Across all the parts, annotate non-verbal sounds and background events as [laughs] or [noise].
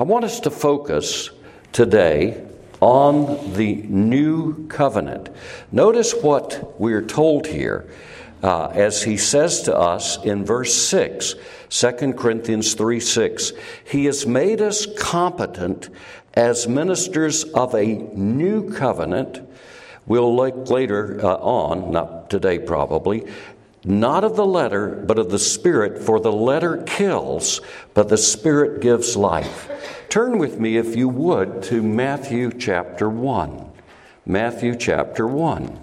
I want us to focus today on the new covenant. Notice what we're told here uh, as he says to us in verse 6, 2 Corinthians 3 6. He has made us competent as ministers of a new covenant. We'll look later uh, on, not today probably, not of the letter, but of the Spirit, for the letter kills, but the Spirit gives life. Turn with me, if you would, to Matthew chapter 1. Matthew chapter 1.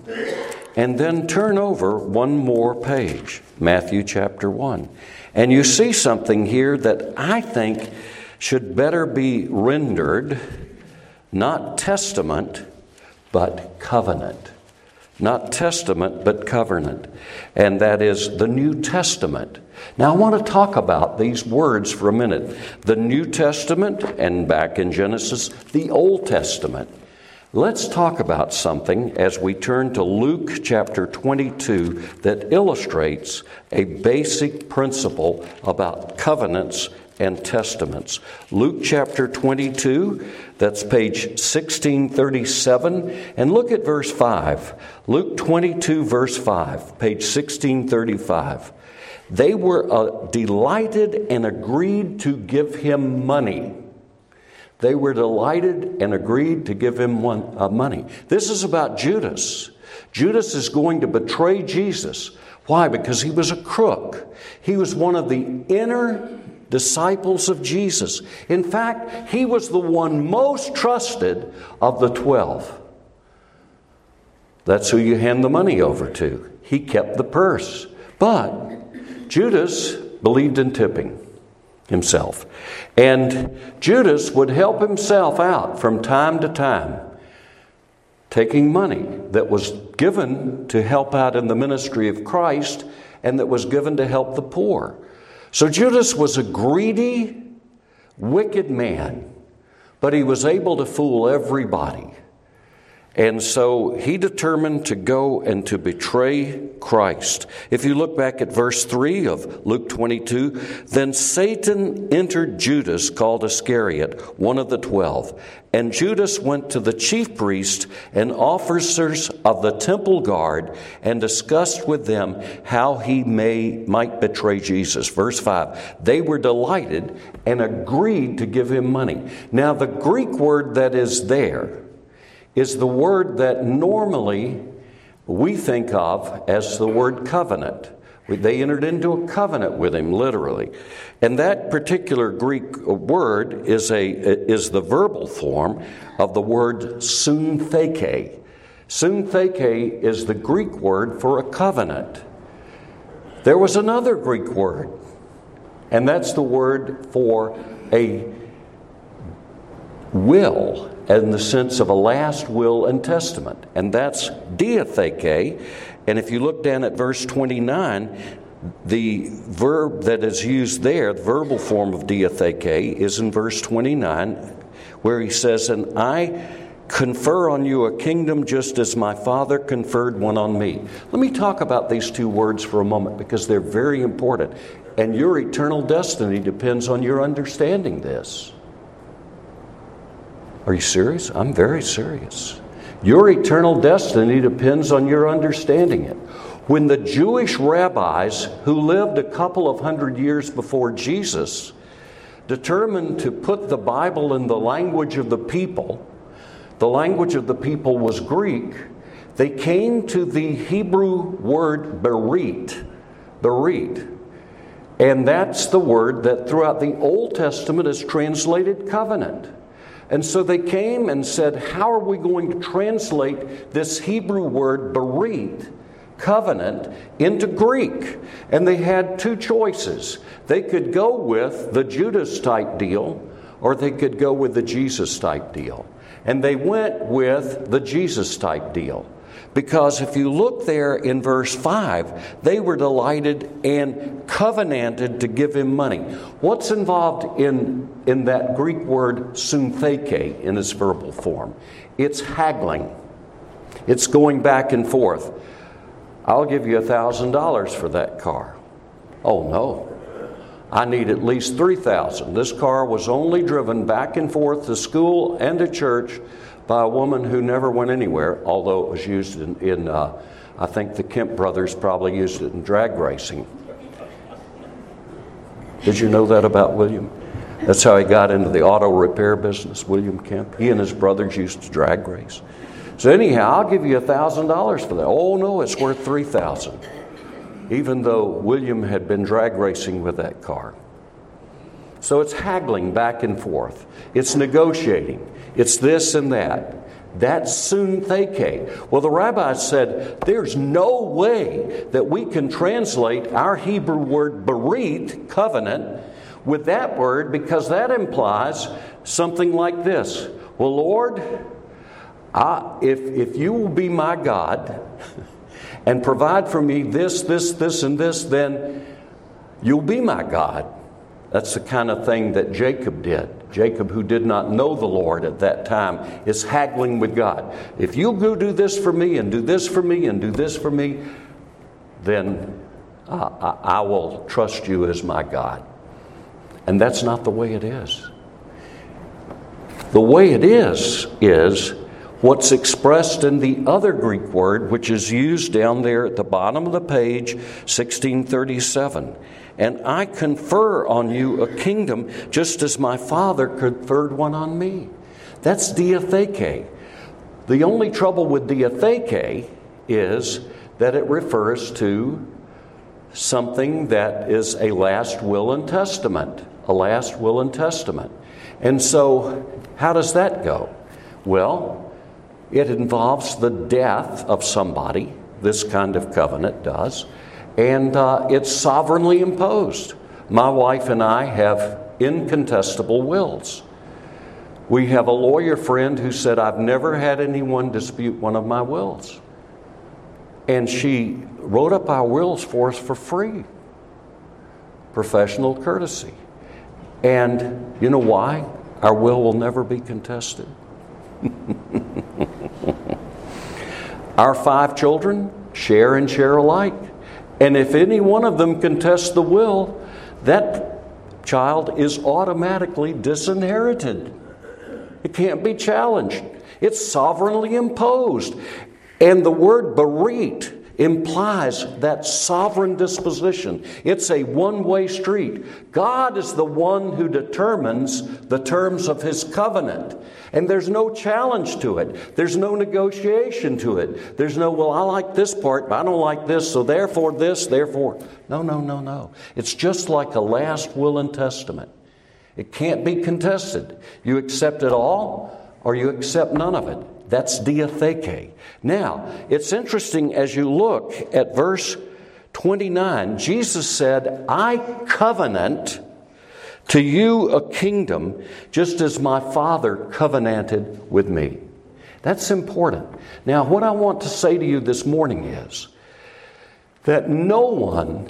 And then turn over one more page, Matthew chapter 1. And you see something here that I think should better be rendered not testament, but covenant. Not testament, but covenant. And that is the New Testament. Now, I want to talk about these words for a minute. The New Testament, and back in Genesis, the Old Testament. Let's talk about something as we turn to Luke chapter 22 that illustrates a basic principle about covenants and testaments. Luke chapter 22, that's page 1637, and look at verse 5. Luke 22, verse 5, page 1635. They were uh, delighted and agreed to give him money. They were delighted and agreed to give him one, uh, money. This is about Judas. Judas is going to betray Jesus. Why? Because he was a crook. He was one of the inner disciples of Jesus. In fact, he was the one most trusted of the twelve. That's who you hand the money over to. He kept the purse. But Judas believed in tipping himself. And Judas would help himself out from time to time, taking money that was given to help out in the ministry of Christ and that was given to help the poor. So Judas was a greedy, wicked man, but he was able to fool everybody. And so he determined to go and to betray Christ. If you look back at verse 3 of Luke 22, then Satan entered Judas, called Iscariot, one of the twelve. And Judas went to the chief priest and officers of the temple guard and discussed with them how he may, might betray Jesus. Verse 5 They were delighted and agreed to give him money. Now, the Greek word that is there, is the word that normally we think of as the word covenant. They entered into a covenant with him, literally. And that particular Greek word is, a, is the verbal form of the word suntheke. Suntheke is the Greek word for a covenant. There was another Greek word, and that's the word for a will in the sense of a last will and testament, and that's diatheke. And if you look down at verse 29, the verb that is used there, the verbal form of diatheke, is in verse 29, where he says, And I confer on you a kingdom just as my Father conferred one on me. Let me talk about these two words for a moment because they're very important. And your eternal destiny depends on your understanding this. Are you serious? I'm very serious. Your eternal destiny depends on your understanding it. When the Jewish rabbis who lived a couple of hundred years before Jesus determined to put the Bible in the language of the people, the language of the people was Greek, they came to the Hebrew word berit, berit. And that's the word that throughout the Old Testament is translated covenant. And so they came and said, How are we going to translate this Hebrew word berit, covenant, into Greek? And they had two choices. They could go with the Judas type deal, or they could go with the Jesus type deal. And they went with the Jesus type deal. Because if you look there in verse 5, they were delighted and covenanted to give him money. What's involved in, in that Greek word suntheke in its verbal form? It's haggling, it's going back and forth. I'll give you a $1,000 for that car. Oh, no. I need at least 3,000. This car was only driven back and forth to school and to church by a woman who never went anywhere, although it was used in, in uh, I think the Kemp brothers probably used it in drag racing. Did you know that about William? That's how he got into the auto repair business, William Kemp. He and his brothers used to drag race. So anyhow, I'll give you a thousand dollars for that. Oh no, it's worth three thousand. Even though William had been drag racing with that car. So it's haggling back and forth. It's negotiating. It's this and that. That's suntheke. Well, the rabbi said, there's no way that we can translate our Hebrew word berit, covenant, with that word because that implies something like this. Well, Lord, I, if, if you will be my God and provide for me this, this, this, and this, then you'll be my God. That's the kind of thing that Jacob did. Jacob, who did not know the Lord at that time, is haggling with God. If you'll go do this for me, and do this for me, and do this for me, then uh, I will trust you as my God. And that's not the way it is. The way it is, is what's expressed in the other Greek word, which is used down there at the bottom of the page, 1637 and I confer on you a kingdom just as my father conferred one on me. That's diatheke. The only trouble with diatheke is that it refers to something that is a last will and testament, a last will and testament. And so, how does that go? Well, it involves the death of somebody, this kind of covenant does and uh, it's sovereignly imposed. My wife and I have incontestable wills. We have a lawyer friend who said, I've never had anyone dispute one of my wills. And she wrote up our wills for us for free. Professional courtesy. And you know why? Our will will never be contested. [laughs] our five children share and share alike. And if any one of them contests the will, that child is automatically disinherited. It can't be challenged. It's sovereignly imposed. And the word berit implies that sovereign disposition. It's a one way street. God is the one who determines the terms of his covenant. And there's no challenge to it. There's no negotiation to it. There's no, well, I like this part, but I don't like this, so therefore this, therefore. No, no, no, no. It's just like a last will and testament. It can't be contested. You accept it all or you accept none of it. That's diatheke. Now, it's interesting as you look at verse 29, Jesus said, I covenant to you a kingdom just as my Father covenanted with me. That's important. Now, what I want to say to you this morning is that no one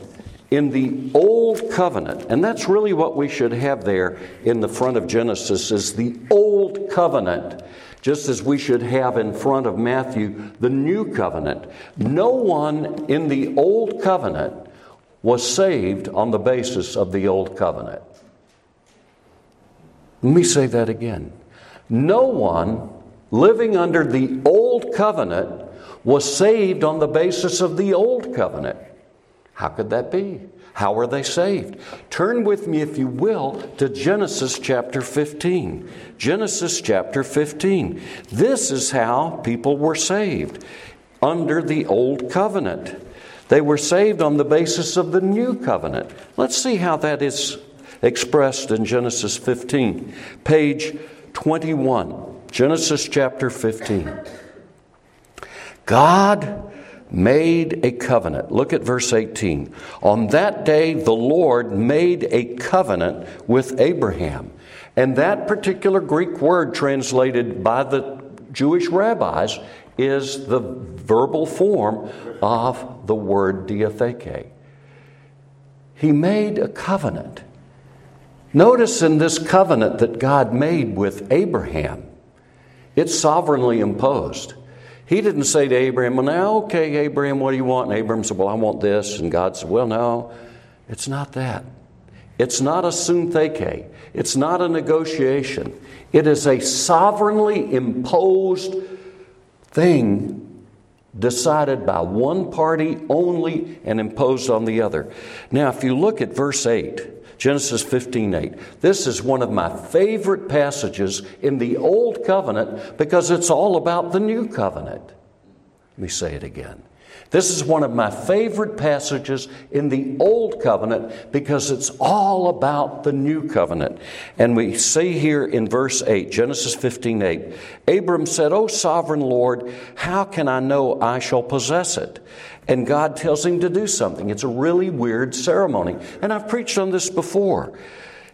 in the old covenant, and that's really what we should have there in the front of Genesis, is the old covenant just as we should have in front of Matthew the new covenant. No one in the old covenant was saved on the basis of the old covenant. Let me say that again. No one living under the old covenant was saved on the basis of the old covenant. How could that be? How are they saved? Turn with me, if you will, to Genesis chapter 15. Genesis chapter 15. This is how people were saved under the old covenant. They were saved on the basis of the new covenant. Let's see how that is expressed in Genesis 15, page 21. Genesis chapter 15. God made a covenant. Look at verse 18. On that day, the Lord made a covenant with Abraham. And that particular Greek word translated by the Jewish rabbis is the verbal form of the word diatheke. He made a covenant. Notice in this covenant that God made with Abraham, it's sovereignly imposed. He didn't say to Abraham, Well, now, okay, Abraham, what do you want? And Abraham said, Well, I want this. And God said, Well, no, it's not that. It's not a syntheke. It's not a negotiation. It is a sovereignly imposed thing decided by one party only and imposed on the other. Now, if you look at verse 8, Genesis 15 8, this is one of my favorite passages in the Old Covenant because it's all about the New Covenant. Let me say it again. This is one of my favorite passages in the Old Covenant because it's all about the New Covenant. And we see here in verse 8, Genesis 15 8, Abram said, O sovereign Lord, how can I know I shall possess it? And God tells him to do something. It's a really weird ceremony. And I've preached on this before.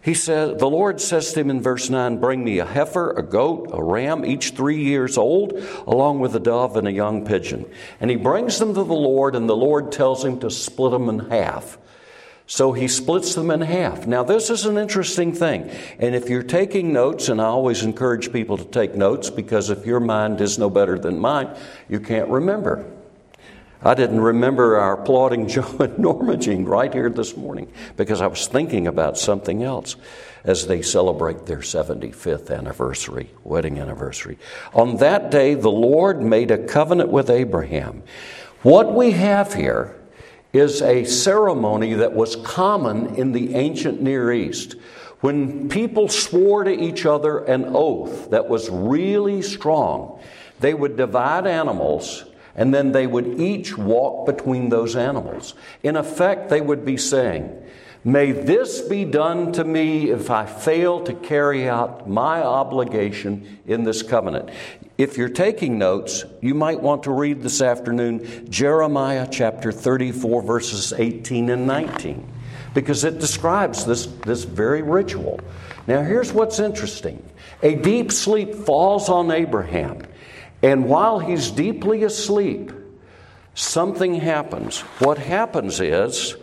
He says, the Lord says to him in verse 9, Bring me a heifer, a goat, a ram, each three years old, along with a dove and a young pigeon. And he brings them to the Lord, and the Lord tells him to split them in half. So he splits them in half. Now, this is an interesting thing. And if you're taking notes, and I always encourage people to take notes because if your mind is no better than mine, you can't remember. I didn't remember our applauding [laughs] Joe and Norma Jean right here this morning because I was thinking about something else as they celebrate their 75th anniversary, wedding anniversary. On that day, the Lord made a covenant with Abraham. What we have here is a ceremony that was common in the ancient Near East. When people swore to each other an oath that was really strong, they would divide animals and then they would each walk between those animals. In effect, they would be saying, May this be done to me if I fail to carry out my obligation in this covenant. If you're taking notes, you might want to read this afternoon Jeremiah chapter 34, verses 18 and 19, because it describes this, this very ritual. Now, here's what's interesting a deep sleep falls on Abraham. And while he's deeply asleep, something happens. What happens is,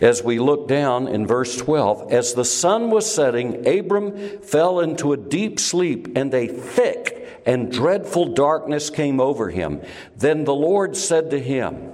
as we look down in verse 12, as the sun was setting, Abram fell into a deep sleep, and a thick and dreadful darkness came over him. Then the Lord said to him,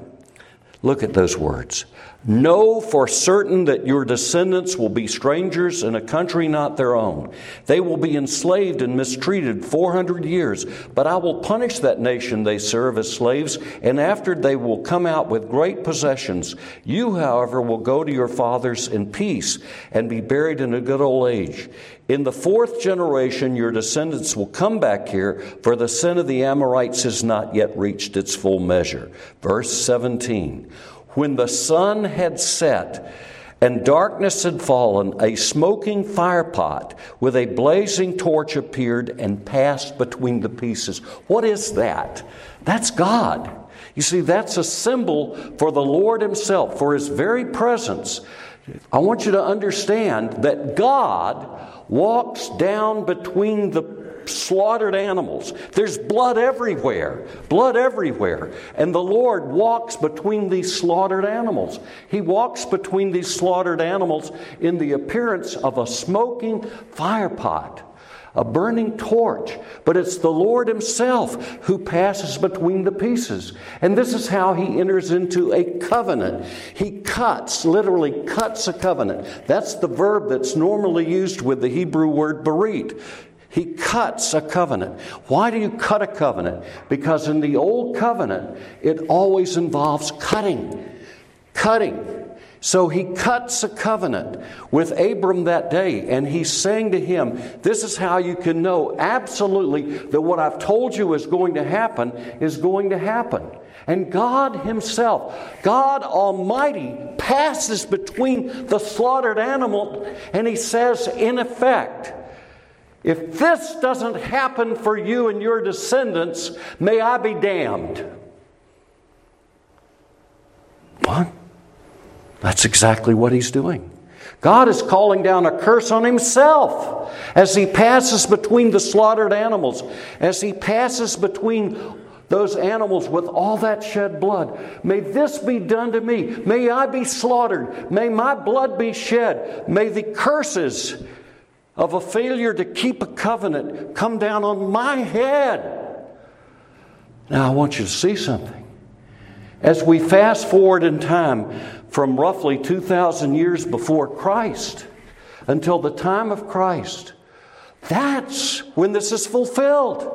Look at those words. Know for certain that your descendants will be strangers in a country not their own. They will be enslaved and mistreated 400 years, but I will punish that nation they serve as slaves, and after they will come out with great possessions. You, however, will go to your fathers in peace and be buried in a good old age. In the fourth generation, your descendants will come back here, for the sin of the Amorites has not yet reached its full measure. Verse 17. When the sun had set and darkness had fallen, a smoking firepot with a blazing torch appeared and passed between the pieces. What is that? That's God. You see, that's a symbol for the Lord Himself, for His very presence. I want you to understand that God walks down between the slaughtered animals. There's blood everywhere, blood everywhere. And the Lord walks between these slaughtered animals. He walks between these slaughtered animals in the appearance of a smoking fire pot a burning torch, but it's the Lord Himself who passes between the pieces. And this is how He enters into a covenant. He cuts, literally cuts a covenant. That's the verb that's normally used with the Hebrew word berit. He cuts a covenant. Why do you cut a covenant? Because in the old covenant, it always involves cutting. Cutting. So he cuts a covenant with Abram that day, and he's saying to him, This is how you can know absolutely that what I've told you is going to happen is going to happen. And God Himself, God Almighty, passes between the slaughtered animal, and He says, in effect, if this doesn't happen for you and your descendants, may I be damned. What? That's exactly what he's doing. God is calling down a curse on himself as he passes between the slaughtered animals, as he passes between those animals with all that shed blood. May this be done to me. May I be slaughtered. May my blood be shed. May the curses of a failure to keep a covenant come down on my head. Now, I want you to see something. As we fast forward in time, from roughly 2,000 years before Christ until the time of Christ. That's when this is fulfilled.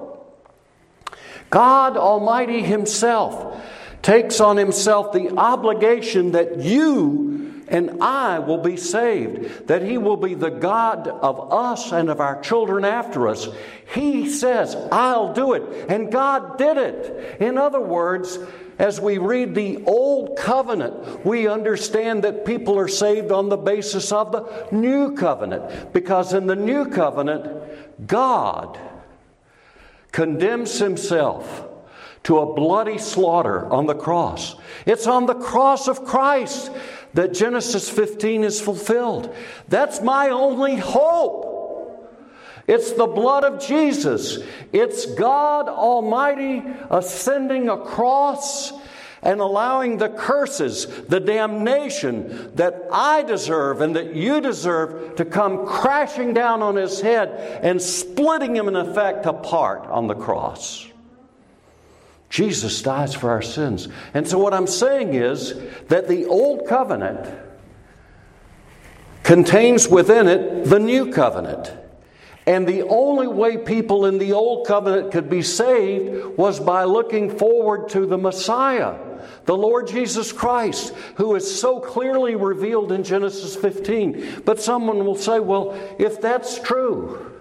God Almighty Himself takes on Himself the obligation that you and I will be saved, that He will be the God of us and of our children after us. He says, I'll do it. And God did it. In other words, as we read the Old Covenant, we understand that people are saved on the basis of the New Covenant. Because in the New Covenant, God condemns Himself to a bloody slaughter on the cross. It's on the cross of Christ that Genesis 15 is fulfilled. That's my only hope. It's the blood of Jesus. It's God Almighty ascending across and allowing the curses, the damnation that I deserve and that you deserve to come crashing down on his head and splitting him in effect apart on the cross. Jesus dies for our sins. And so, what I'm saying is that the Old Covenant contains within it the New Covenant. And the only way people in the Old Covenant could be saved was by looking forward to the Messiah, the Lord Jesus Christ, who is so clearly revealed in Genesis 15. But someone will say, well, if that's true,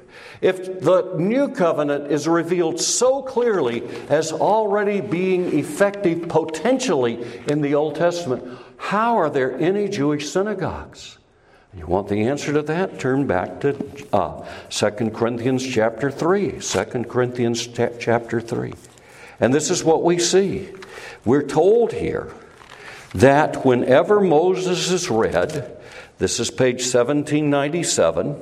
if the new covenant is revealed so clearly as already being effective potentially in the Old Testament, how are there any Jewish synagogues? You want the answer to that? Turn back to uh, 2 Corinthians chapter 3. 2 Corinthians t- chapter 3. And this is what we see. We're told here that whenever Moses is read, this is page 1797,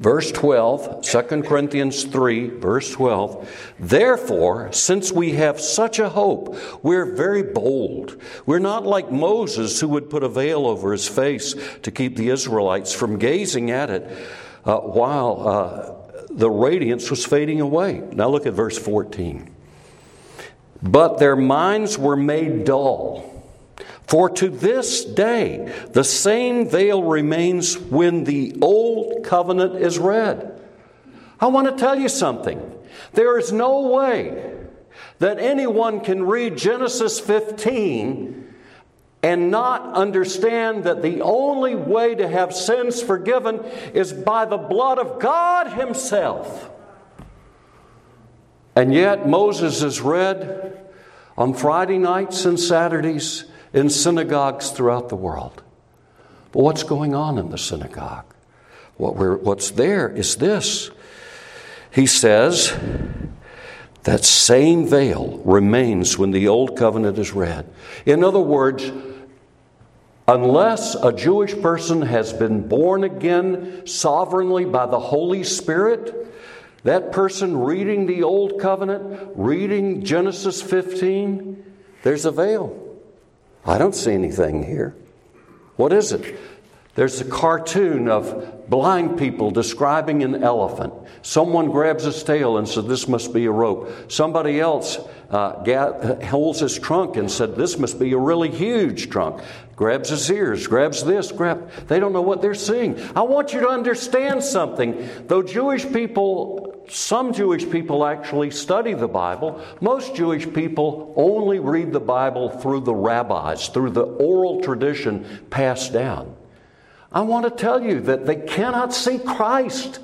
Verse 12, 2 Corinthians 3, verse 12. Therefore, since we have such a hope, we're very bold. We're not like Moses, who would put a veil over his face to keep the Israelites from gazing at it uh, while uh, the radiance was fading away. Now look at verse 14. But their minds were made dull. For to this day, the same veil remains when the old covenant is read. I want to tell you something. There is no way that anyone can read Genesis 15 and not understand that the only way to have sins forgiven is by the blood of God Himself. And yet, Moses is read on Friday nights and Saturdays in synagogues throughout the world. But what's going on in the synagogue? What what's there is this. He says, that same veil remains when the Old Covenant is read. In other words, unless a Jewish person has been born again sovereignly by the Holy Spirit, that person reading the Old Covenant, reading Genesis 15, there's a veil. I don't see anything here. What is it? There's a cartoon of blind people describing an elephant. Someone grabs his tail and said, This must be a rope. Somebody else uh, holds his trunk and said, This must be a really huge trunk. Grabs his ears, grabs this, grab. They don't know what they're seeing. I want you to understand something. Though Jewish people, some Jewish people actually study the Bible, most Jewish people only read the Bible through the rabbis, through the oral tradition passed down. I want to tell you that they cannot see Christ.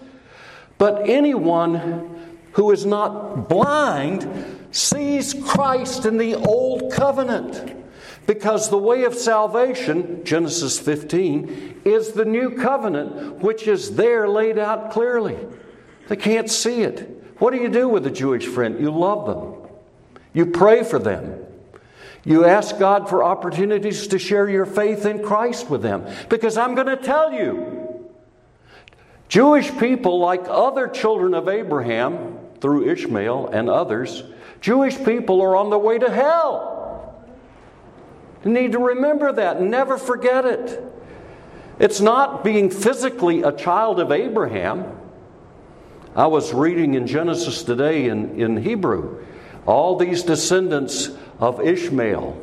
But anyone who is not blind sees Christ in the old covenant. Because the way of salvation, Genesis 15, is the new covenant, which is there laid out clearly. They can't see it. What do you do with a Jewish friend? You love them, you pray for them. You ask God for opportunities to share your faith in Christ with them. Because I'm going to tell you, Jewish people, like other children of Abraham through Ishmael and others, Jewish people are on the way to hell. You need to remember that never forget it. It's not being physically a child of Abraham. I was reading in Genesis today in, in Hebrew all these descendants of Ishmael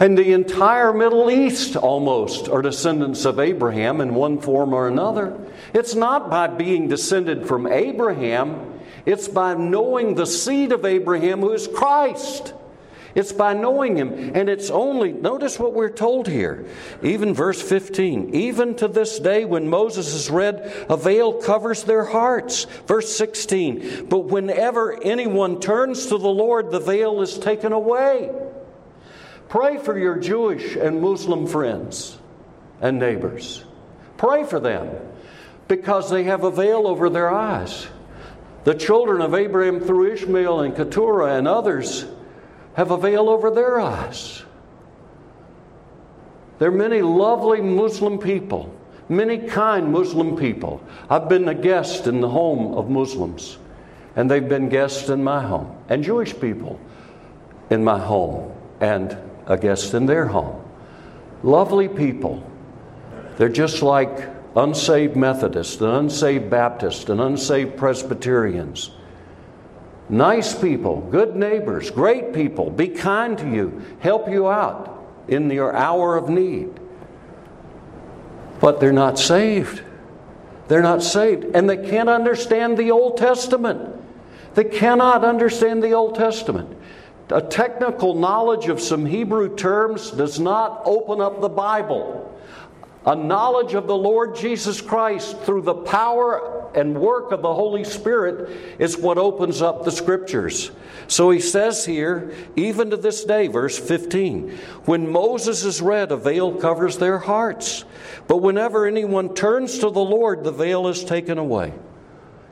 And the entire Middle East almost are descendants of Abraham in one form or another. It's not by being descended from Abraham, it's by knowing the seed of Abraham who is Christ. It's by knowing Him. And it's only, notice what we're told here. Even verse 15. Even to this day, when Moses is read, a veil covers their hearts. Verse 16. But whenever anyone turns to the Lord, the veil is taken away. Pray for your Jewish and Muslim friends and neighbors. Pray for them because they have a veil over their eyes. The children of Abraham through Ishmael and Keturah and others have a veil over their eyes. There are many lovely Muslim people, many kind Muslim people. I've been a guest in the home of Muslims, and they've been guests in my home, and Jewish people in my home, and a guest in their home. Lovely people. They're just like unsaved Methodists and unsaved Baptists and unsaved Presbyterians. Nice people, good neighbors, great people, be kind to you, help you out in your hour of need. But they're not saved. They're not saved. And they can't understand the Old Testament. They cannot understand the Old Testament. A technical knowledge of some Hebrew terms does not open up the Bible. A knowledge of the Lord Jesus Christ through the power and work of the Holy Spirit is what opens up the scriptures. So he says here, even to this day, verse 15, when Moses is read, a veil covers their hearts. But whenever anyone turns to the Lord, the veil is taken away.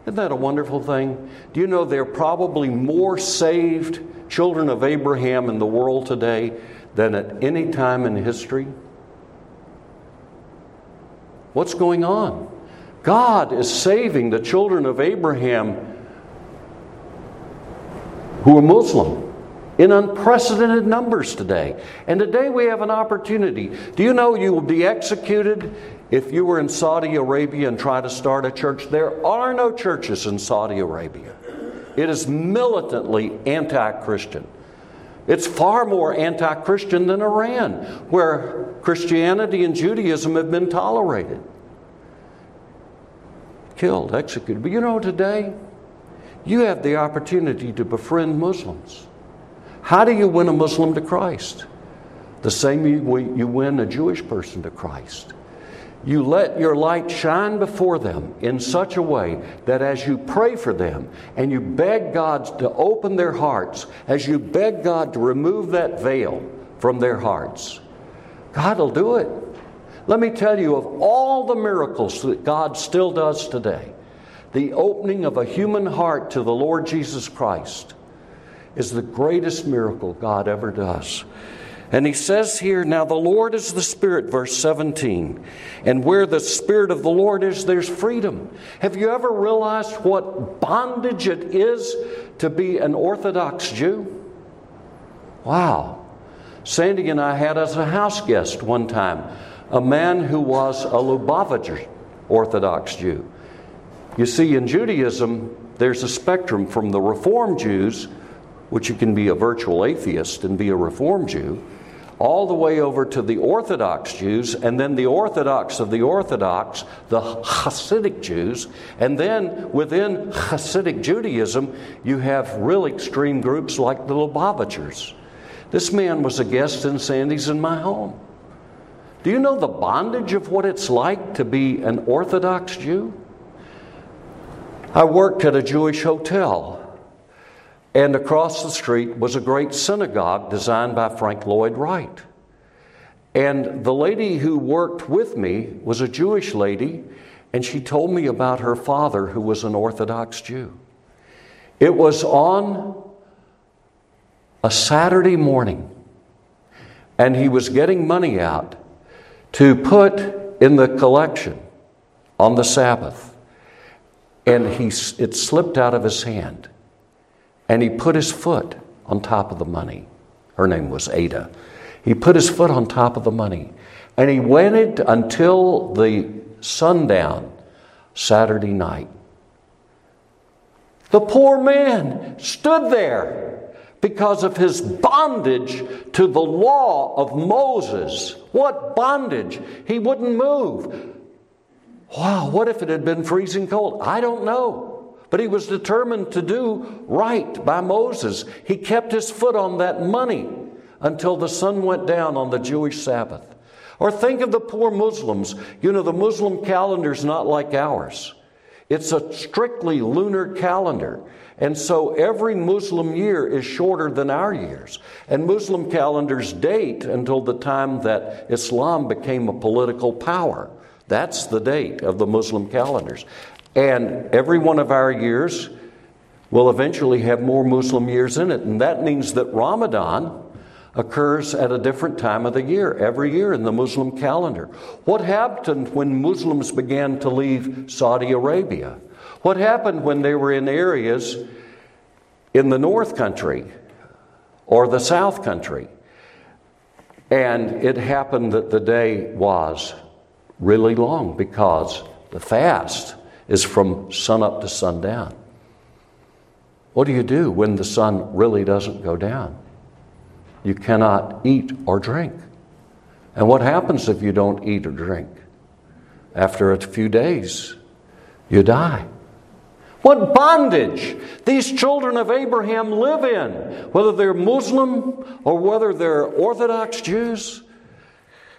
Isn't that a wonderful thing? Do you know there are probably more saved children of Abraham in the world today than at any time in history? What's going on? God is saving the children of Abraham who are Muslim in unprecedented numbers today. And today we have an opportunity. Do you know you will be executed if you were in Saudi Arabia and try to start a church? There are no churches in Saudi Arabia. It is militantly anti Christian. It's far more anti Christian than Iran, where Christianity and Judaism have been tolerated. Killed, executed. But you know, today, you have the opportunity to befriend Muslims. How do you win a Muslim to Christ? The same way you win a Jewish person to Christ. You let your light shine before them in such a way that as you pray for them and you beg God to open their hearts, as you beg God to remove that veil from their hearts, God will do it. Let me tell you of all the miracles that God still does today, the opening of a human heart to the Lord Jesus Christ is the greatest miracle God ever does. And he says here, Now the Lord is the Spirit, verse 17. And where the Spirit of the Lord is, there's freedom. Have you ever realized what bondage it is to be an Orthodox Jew? Wow. Sandy and I had as a house guest one time a man who was a Lubavitcher Orthodox Jew. You see, in Judaism, there's a spectrum from the Reform Jews, which you can be a virtual atheist and be a Reform Jew all the way over to the Orthodox Jews, and then the Orthodox of the Orthodox, the Hasidic Jews, and then within Hasidic Judaism, you have real extreme groups like the Lubavitchers. This man was a guest in Sandy's in my home. Do you know the bondage of what it's like to be an Orthodox Jew? I worked at a Jewish hotel and across the street was a great synagogue designed by Frank Lloyd Wright. And the lady who worked with me was a Jewish lady, and she told me about her father, who was an Orthodox Jew. It was on a Saturday morning, and he was getting money out to put in the collection on the Sabbath, and he, it slipped out of his hand and he put his foot on top of the money. Her name was Ada. He put his foot on top of the money and he waited until the sundown Saturday night. The poor man stood there because of his bondage to the law of Moses. What bondage? He wouldn't move. Wow, what if it had been freezing cold? I don't know. But he was determined to do right by Moses. He kept his foot on that money until the sun went down on the Jewish Sabbath. Or think of the poor Muslims. You know, the Muslim calendar is not like ours. It's a strictly lunar calendar. And so every Muslim year is shorter than our years. And Muslim calendars date until the time that Islam became a political power. That's the date of the Muslim calendars. And every one of our years will eventually have more Muslim years in it. And that means that Ramadan occurs at a different time of the year, every year in the Muslim calendar. What happened when Muslims began to leave Saudi Arabia? What happened when they were in areas in the North Country or the South Country? And it happened that the day was really long because the fast is from sunup to sundown. What do you do when the sun really doesn't go down? You cannot eat or drink. And what happens if you don't eat or drink? After a few days, you die. What bondage these children of Abraham live in, whether they're Muslim or whether they're Orthodox Jews.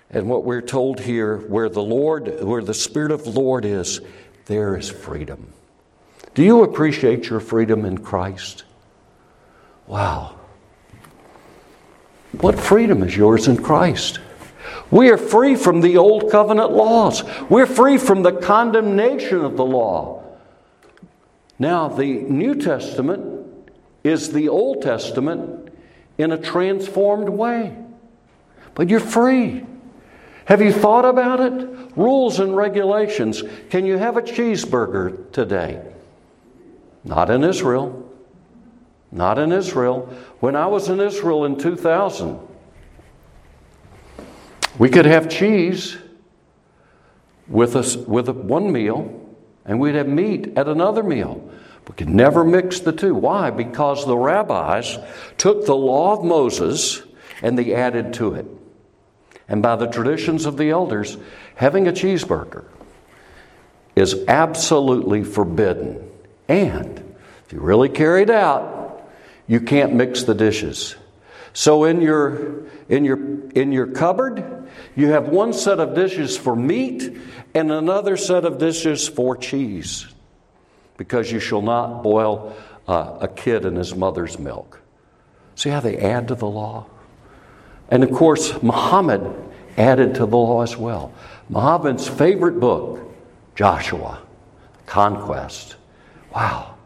And what we're told here, where the Lord, where the Spirit of the Lord is, there is freedom. Do you appreciate your freedom in Christ? Wow. What freedom is yours in Christ? We are free from the old covenant laws. We're free from the condemnation of the law. Now, the New Testament is the Old Testament in a transformed way. But you're free. Have you thought about it? Rules and regulations. Can you have a cheeseburger today? Not in Israel. Not in Israel. When I was in Israel in 2000, we could have cheese with, us, with a, one meal, and we'd have meat at another meal. We could never mix the two. Why? Because the rabbis took the law of Moses and they added to it and by the traditions of the elders, having a cheeseburger is absolutely forbidden. And if you really carry it out, you can't mix the dishes. So in your in your in your cupboard, you have one set of dishes for meat and another set of dishes for cheese, because you shall not boil uh, a kid in his mother's milk. See how they add to the law? And of course, Muhammad added to the law as well. Muhammad's favorite book, Joshua, Conquest. Wow.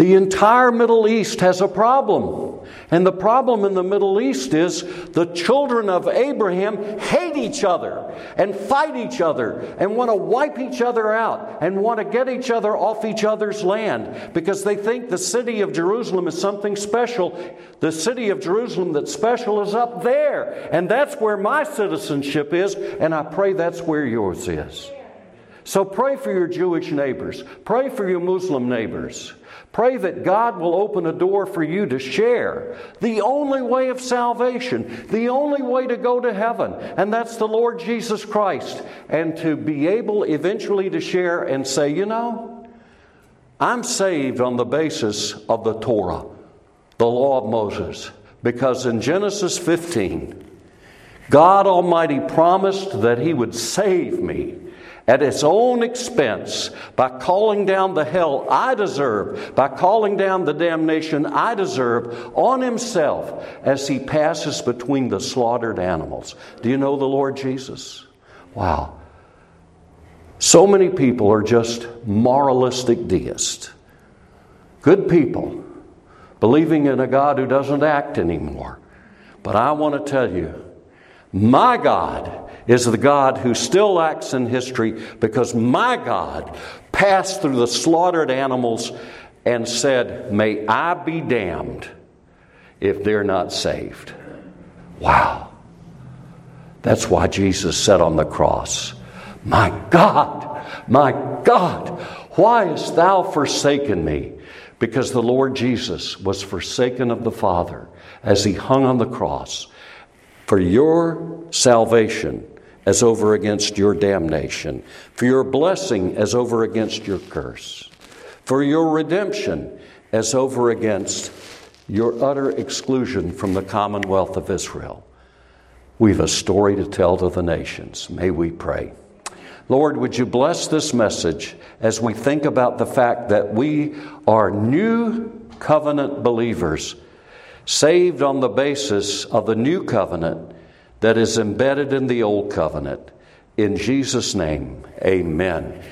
The entire Middle East has a problem. And the problem in the Middle East is the children of Abraham hate each other and fight each other and want to wipe each other out and want to get each other off each other's land because they think the city of Jerusalem is something special. The city of Jerusalem that's special is up there. And that's where my citizenship is, and I pray that's where yours is. So pray for your Jewish neighbors, pray for your Muslim neighbors. Pray that God will open a door for you to share the only way of salvation, the only way to go to heaven, and that's the Lord Jesus Christ. And to be able eventually to share and say, you know, I'm saved on the basis of the Torah, the law of Moses, because in Genesis 15, God Almighty promised that He would save me at its own expense by calling down the hell I deserve, by calling down the damnation I deserve on himself as he passes between the slaughtered animals. Do you know the Lord Jesus? Wow. So many people are just moralistic deists. Good people, believing in a God who doesn't act anymore. But I want to tell you, my God is the God who still acts in history because my God passed through the slaughtered animals and said, May I be damned if they're not saved. Wow. That's why Jesus said on the cross, My God, my God, Why hast thou forsaken me? Because the Lord Jesus was forsaken of the Father as he hung on the cross for your salvation as over against your damnation, for your blessing as over against your curse, for your redemption as over against your utter exclusion from the commonwealth of Israel. We've a story to tell to the nations. May we pray. Lord, would you bless this message as we think about the fact that we are new covenant believers, saved on the basis of the new covenant that is embedded in the old covenant. In Jesus' name, amen.